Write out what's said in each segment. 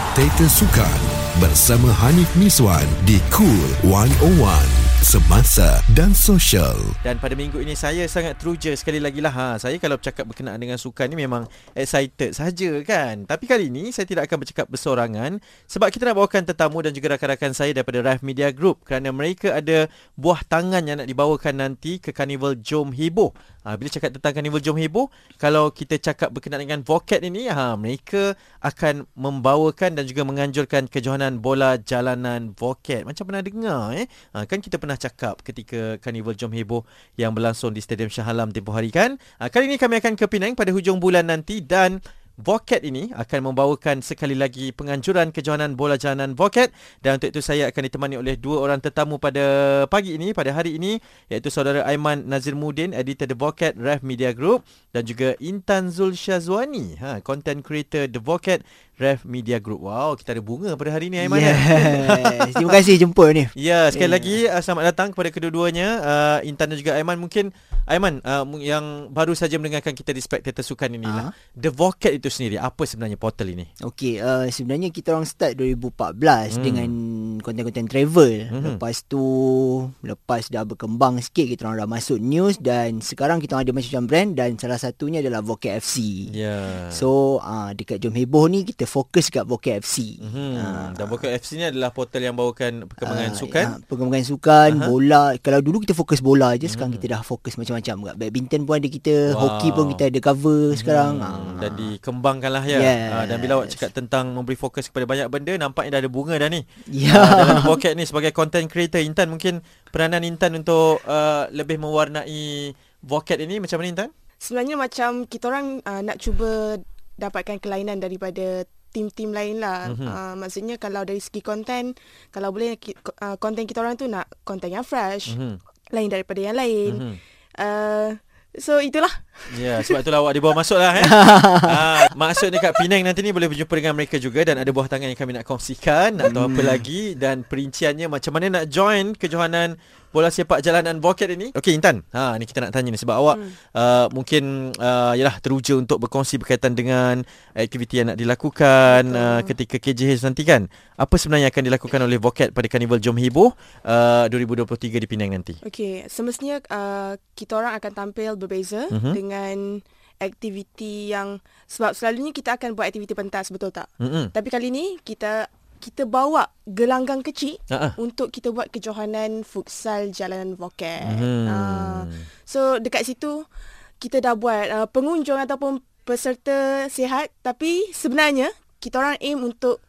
Spectator Sukan bersama Hanif Miswan di Cool 101 semasa dan sosial. Dan pada minggu ini saya sangat teruja sekali lagi lah. Ha, saya kalau bercakap berkenaan dengan sukan ni memang excited saja kan. Tapi kali ini saya tidak akan bercakap bersorangan sebab kita nak bawakan tetamu dan juga rakan-rakan saya daripada Rife Media Group kerana mereka ada buah tangan yang nak dibawakan nanti ke Carnival Jom Heboh. Ha, bila cakap tentang Carnival Jom Heboh, kalau kita cakap berkenaan dengan Vocat ini, ha, mereka akan membawakan dan juga menganjurkan kejohanan bola jalanan Vocat. Macam pernah dengar eh? Ha, kan kita pernah cakap ketika Carnival Jom Heboh yang berlangsung di Stadium Shah Alam tempoh hari kan. Ha, kali ini kami akan ke Penang pada hujung bulan nanti dan Vocat ini akan membawakan sekali lagi penganjuran kejohanan bola jalanan Vocat dan untuk itu saya akan ditemani oleh dua orang tetamu pada pagi ini pada hari ini iaitu saudara Aiman Nazir Mudin editor The Vocat Ref Media Group dan juga Intan Zul Syazwani ha content creator The Vocat Ref Media Group. Wow, kita ada bunga pada hari ini Aiman. Yes. Terima kasih jumpa ni. Ya, sekali yeah. lagi uh, selamat datang kepada kedua-duanya uh, Intan dan juga Aiman. Mungkin Aiman uh, yang baru saja mendengarkan kita di Spectator Sukan ini uh-huh. The Vocat itu sendiri apa sebenarnya portal ini? Okey, uh, sebenarnya kita orang start 2014 hmm. dengan konten-konten travel. Hmm. Lepas tu lepas dah berkembang sikit kita orang dah masuk news dan sekarang kita ada macam-macam brand dan salah satunya adalah Vocat FC. Yeah. So, uh, dekat Jom Heboh ni kita fokus kat Vocat FC. Hmm. Uh, Dan Vocat FC ni adalah portal yang bawakan perkembangan uh, sukan. Ya, perkembangan sukan, uh-huh. bola. Kalau dulu kita fokus bola je, hmm. sekarang kita dah fokus macam-macam. Badminton pun ada kita, wow. hoki pun kita ada cover hmm. sekarang. Uh. Dan dikembangkanlah ya. Yes. Uh, dan bila awak cakap tentang memberi fokus kepada banyak benda, nampaknya dah ada bunga dah ni. Ya. Yeah. Dalam Vocat ni sebagai content creator, Intan mungkin peranan Intan untuk uh, lebih mewarnai Vocat ini macam mana Intan? Sebenarnya macam kita orang uh, nak cuba dapatkan kelainan daripada tim-tim lain lah. Mm-hmm. Uh, maksudnya kalau dari segi konten, kalau boleh uh, konten kita orang tu nak konten yang fresh, mm-hmm. lain daripada yang lain. Mm-hmm. Uh, so itulah. Ya, yeah, sebab itulah awak dibawa masuk lah. Eh? uh, maksud dekat Penang nanti ni boleh berjumpa dengan mereka juga dan ada buah tangan yang kami nak kongsikan atau apa lagi dan perinciannya macam mana nak join kejohanan bola sepak jalanan Vocat ini. Okey Intan, ha ni kita nak tanya ni sebab awak hmm. uh, mungkin uh, yalah teruja untuk berkongsi berkaitan dengan aktiviti yang nak dilakukan uh, ketika KJH nanti kan. Apa sebenarnya akan dilakukan oleh Vocat pada Carnival Jom Heboh uh, 2023 di Penang nanti? Okey, semestinya uh, kita orang akan tampil berbeza uh-huh. dengan aktiviti yang sebab selalunya kita akan buat aktiviti pentas betul tak? Uh-huh. Tapi kali ni kita kita bawa gelanggang kecil uh-uh. untuk kita buat kejohanan futsal jalanan vokat. Hmm. Uh, so dekat situ kita dah buat uh, pengunjung ataupun peserta sihat tapi sebenarnya kita orang aim untuk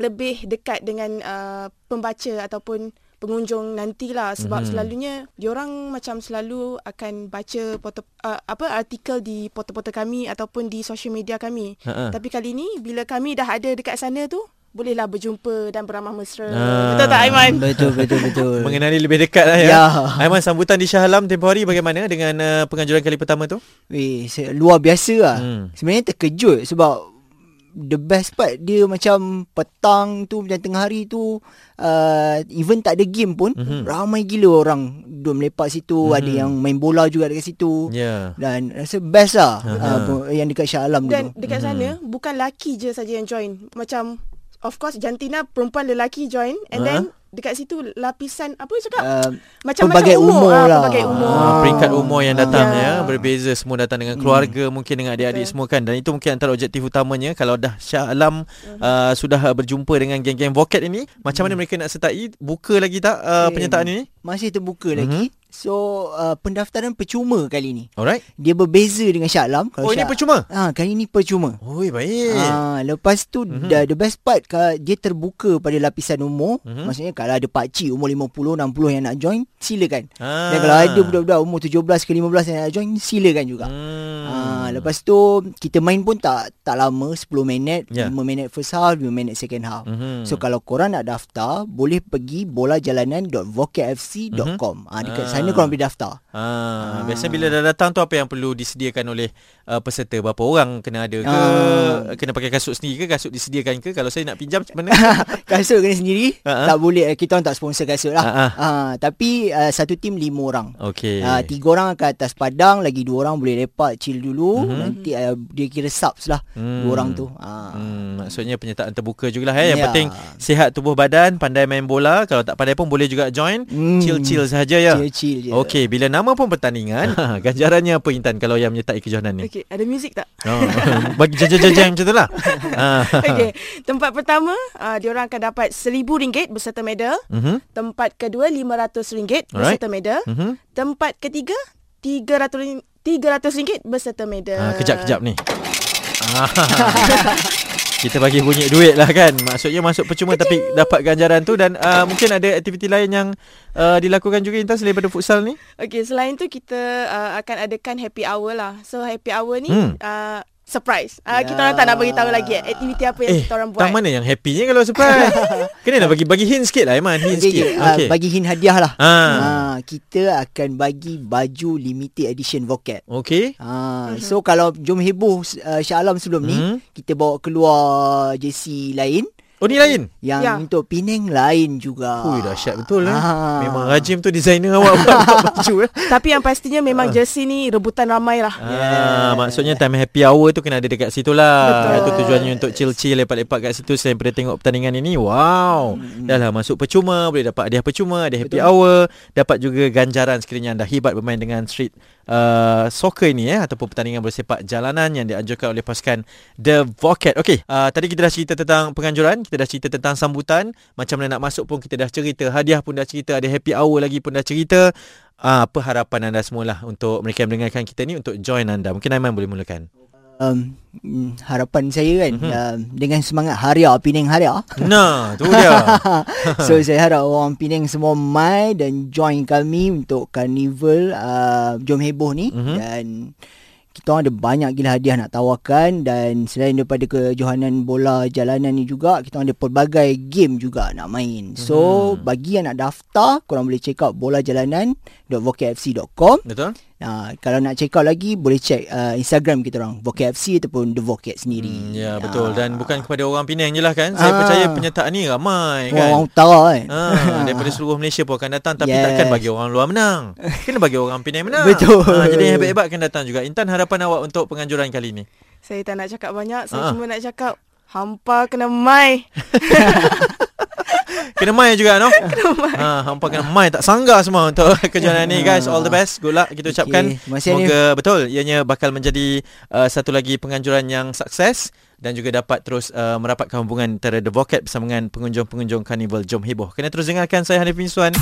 lebih dekat dengan uh, pembaca ataupun pengunjung nantilah sebab mm-hmm. selalunya diorang macam selalu akan baca foto, uh, apa artikel di portal-portal kami ataupun di social media kami. Uh-uh. Tapi kali ni bila kami dah ada dekat sana tu bolehlah berjumpa dan beramah mesra. Ah, betul tak Aiman? Betul betul betul. Mengenali lebih dekat lah ya. ya. Aiman sambutan di Shah Alam tempoh hari bagaimana dengan uh, penganjuran kali pertama tu? Weh, luar biasa lah. Hmm. Sebenarnya terkejut sebab the best part dia macam petang tu macam tengah hari tu uh, even tak ada game pun mm-hmm. ramai gila orang duduk melepak situ mm-hmm. ada yang main bola juga dekat situ yeah. dan rasa best lah uh-huh. uh, yang dekat Shah Alam dan tu. dekat mm-hmm. sana bukan laki je saja yang join macam of course jantina perempuan lelaki join and uh-huh. then dekat situ lapisan apa cakap uh, macam pelbagai macam umur, umur ah, lah pelbagai umur uh, peringkat umur yang datang yeah. ya berbeza semua datang dengan keluarga hmm. mungkin dengan adik-adik okay. semua kan dan itu mungkin antara objektif utamanya kalau dah Syah Alam uh-huh. uh, sudah berjumpa dengan geng-geng vokat ini macam mana hmm. mereka nak sertai buka lagi tak uh, okay. penyertaan ini masih terbuka uh-huh. lagi So uh, pendaftaran percuma kali ni. Alright. Dia berbeza dengan Syah Alam. Kalau oh Syah, ini percuma? Ha, kali ni percuma. Oh baik. Ha, lepas tu mm-hmm. the, the best part dia terbuka pada lapisan umur. Mm-hmm. Maksudnya kalau ada pak cik umur 50 60 yang nak join silakan. Ah. Dan kalau ada budak-budak umur 17 ke 15 yang nak join silakan juga. Hmm. Ha, lepas tu kita main pun tak tak lama 10 minit, yeah. 5 minit first half, 5 minit second half. Mm-hmm. So kalau korang nak daftar boleh pergi bolajalanan.vocafc.com. Mm-hmm. Ha, dekat uh Sana korang boleh daftar. Ah, biasanya bila dah datang tu apa yang perlu disediakan oleh uh, peserta? Berapa orang kena ada ke? Ah. Kena pakai kasut sendiri ke? Kasut disediakan ke? Kalau saya nak pinjam macam mana? kasut kena sendiri. Ha-ha. Tak boleh eh, kita orang tak sponsor kasut lah. Ha-ha. Ah, tapi uh, satu tim lima orang. Okey. Ah, tiga orang akan atas padang, lagi dua orang boleh lepak chill dulu. Mhm. Nanti uh, dia kira subs lah Hmm. dua orang tu. Ah. Hmm, maksudnya penyertaan terbuka jugalah eh. Yang Ya. penting sihat tubuh badan, pandai main bola. Kalau tak pandai pun boleh juga join. Hmm. Chill-chill saja ya. Chill-chill je. Okey, bila nama pun pertandingan, ganjarannya apa Intan kalau yang menyertai kejohanan ni? Okey, ada muzik tak? Oh, bagi jajang-jajang macam tu lah. Ah. Okey, tempat pertama, uh, diorang akan dapat RM1,000 beserta medal. Mhm. Tempat kedua RM500 beserta medal. Mhm. Tempat ketiga RM300 RM300 beserta medal. Ah, kejap-kejap ni. Kita bagi bunyi duit lah kan Maksudnya masuk percuma Tapi dapat ganjaran tu Dan uh, mungkin ada aktiviti lain yang uh, Dilakukan juga Intan Selain daripada futsal ni Okey, selain tu kita uh, akan adakan happy hour lah. So happy hour ni Hmm. uh, surprise. Uh, kita orang tak nak bagi tahu lagi eh, aktiviti apa yang Eh kita orang buat. tang mana yang happy-nya Kalau surprise Kena nak bagi Bagi hint sikit lah Aiman Hint Okay, sikit okay. Uh, bagi hint hadiah lah. Ah. Ah, kita akan bagi baju limited edition Vocat. Okay Ha, so kalau jom heboh uh, Shah Alam sebelum ni Mhm. kita bawa keluar jersey lain Oh ni lain yang Ya. untuk Penang lain juga. Ui dahsyat betul eh. Ah. Memang Rajim tu designer awak buat, buat baju eh. Tapi yang pastinya memang jersey ni rebutan ramai lah. Ah, maksudnya time happy hour tu kena ada dekat situ lah. Betul. Itu tujuannya untuk chill-chill lepak-lepak kat situ selain daripada tengok pertandingan ini. Wow. Hmm. Dah lah masuk percuma, boleh dapat hadiah percuma, ada happy Betul. hour, dapat juga ganjaran sekiranya anda hebat bermain dengan street uh, soccer ini eh ataupun pertandingan bersepak jalanan yang dianjurkan oleh pasukan The Vocat. Okey, uh, tadi kita dah cerita tentang penganjuran, kita dah cerita tentang sambutan, macam mana nak masuk pun kita dah cerita, hadiah pun dah cerita, ada happy hour lagi pun dah cerita. Uh, apa harapan anda semualah untuk mereka yang mendengarkan kita ni untuk join anda? Mungkin Aiman boleh mulakan. Um, harapan saya kan Mhm. mm-hmm. um, dengan semangat Haria Penang Haria. Nah, tu dia. so saya harap orang Penang semua mai dan join kami untuk carnival uh, Jom Heboh ni Mhm. dan kita orang ada banyak gila hadiah nak tawarkan dan selain daripada kejohanan bola jalanan ni juga kita orang ada pelbagai game juga nak main. So Mhm. bagi yang nak daftar korang boleh check out bolajalanan.vocatfc.com. Betul? Uh, kalau nak check out lagi boleh check uh, Instagram kita orang Vocat FC ataupun The Vocat sendiri. Hmm, ya, betul. Ah. Dan bukan kepada orang Penang je lah kan. Saya Ah. percaya penyertaan ni ramai orang, kan. orang utara kan. Ha, daripada seluruh Malaysia pun akan datang Tapi Yes. takkan bagi orang luar menang Kena bagi orang Penang menang Betul. ha, Jadi yang hebat-hebat akan datang juga Intan harapan awak untuk penganjuran kali ni Saya tak nak cakap banyak, saya Ah. cuma nak cakap hampa kena mai. Kena mai juga no? Ha, Hampa kena mai tak sangga semua Untuk kejuaraan ni guys. All the best. Good luck. Kita ucapkan Semoga betul Ianya bakal menjadi uh, Satu lagi penganjuran yang sukses dan juga dapat terus uh, merapatkan hubungan antara The Vocat bersama dengan pengunjung-pengunjung Carnival Jom Heboh. Kena terus dengarkan saya Hanif Miswan.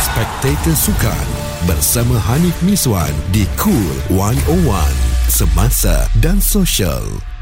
Spectator Sukan bersama Hanif Miswan di Cool 101 Semasa dan Social.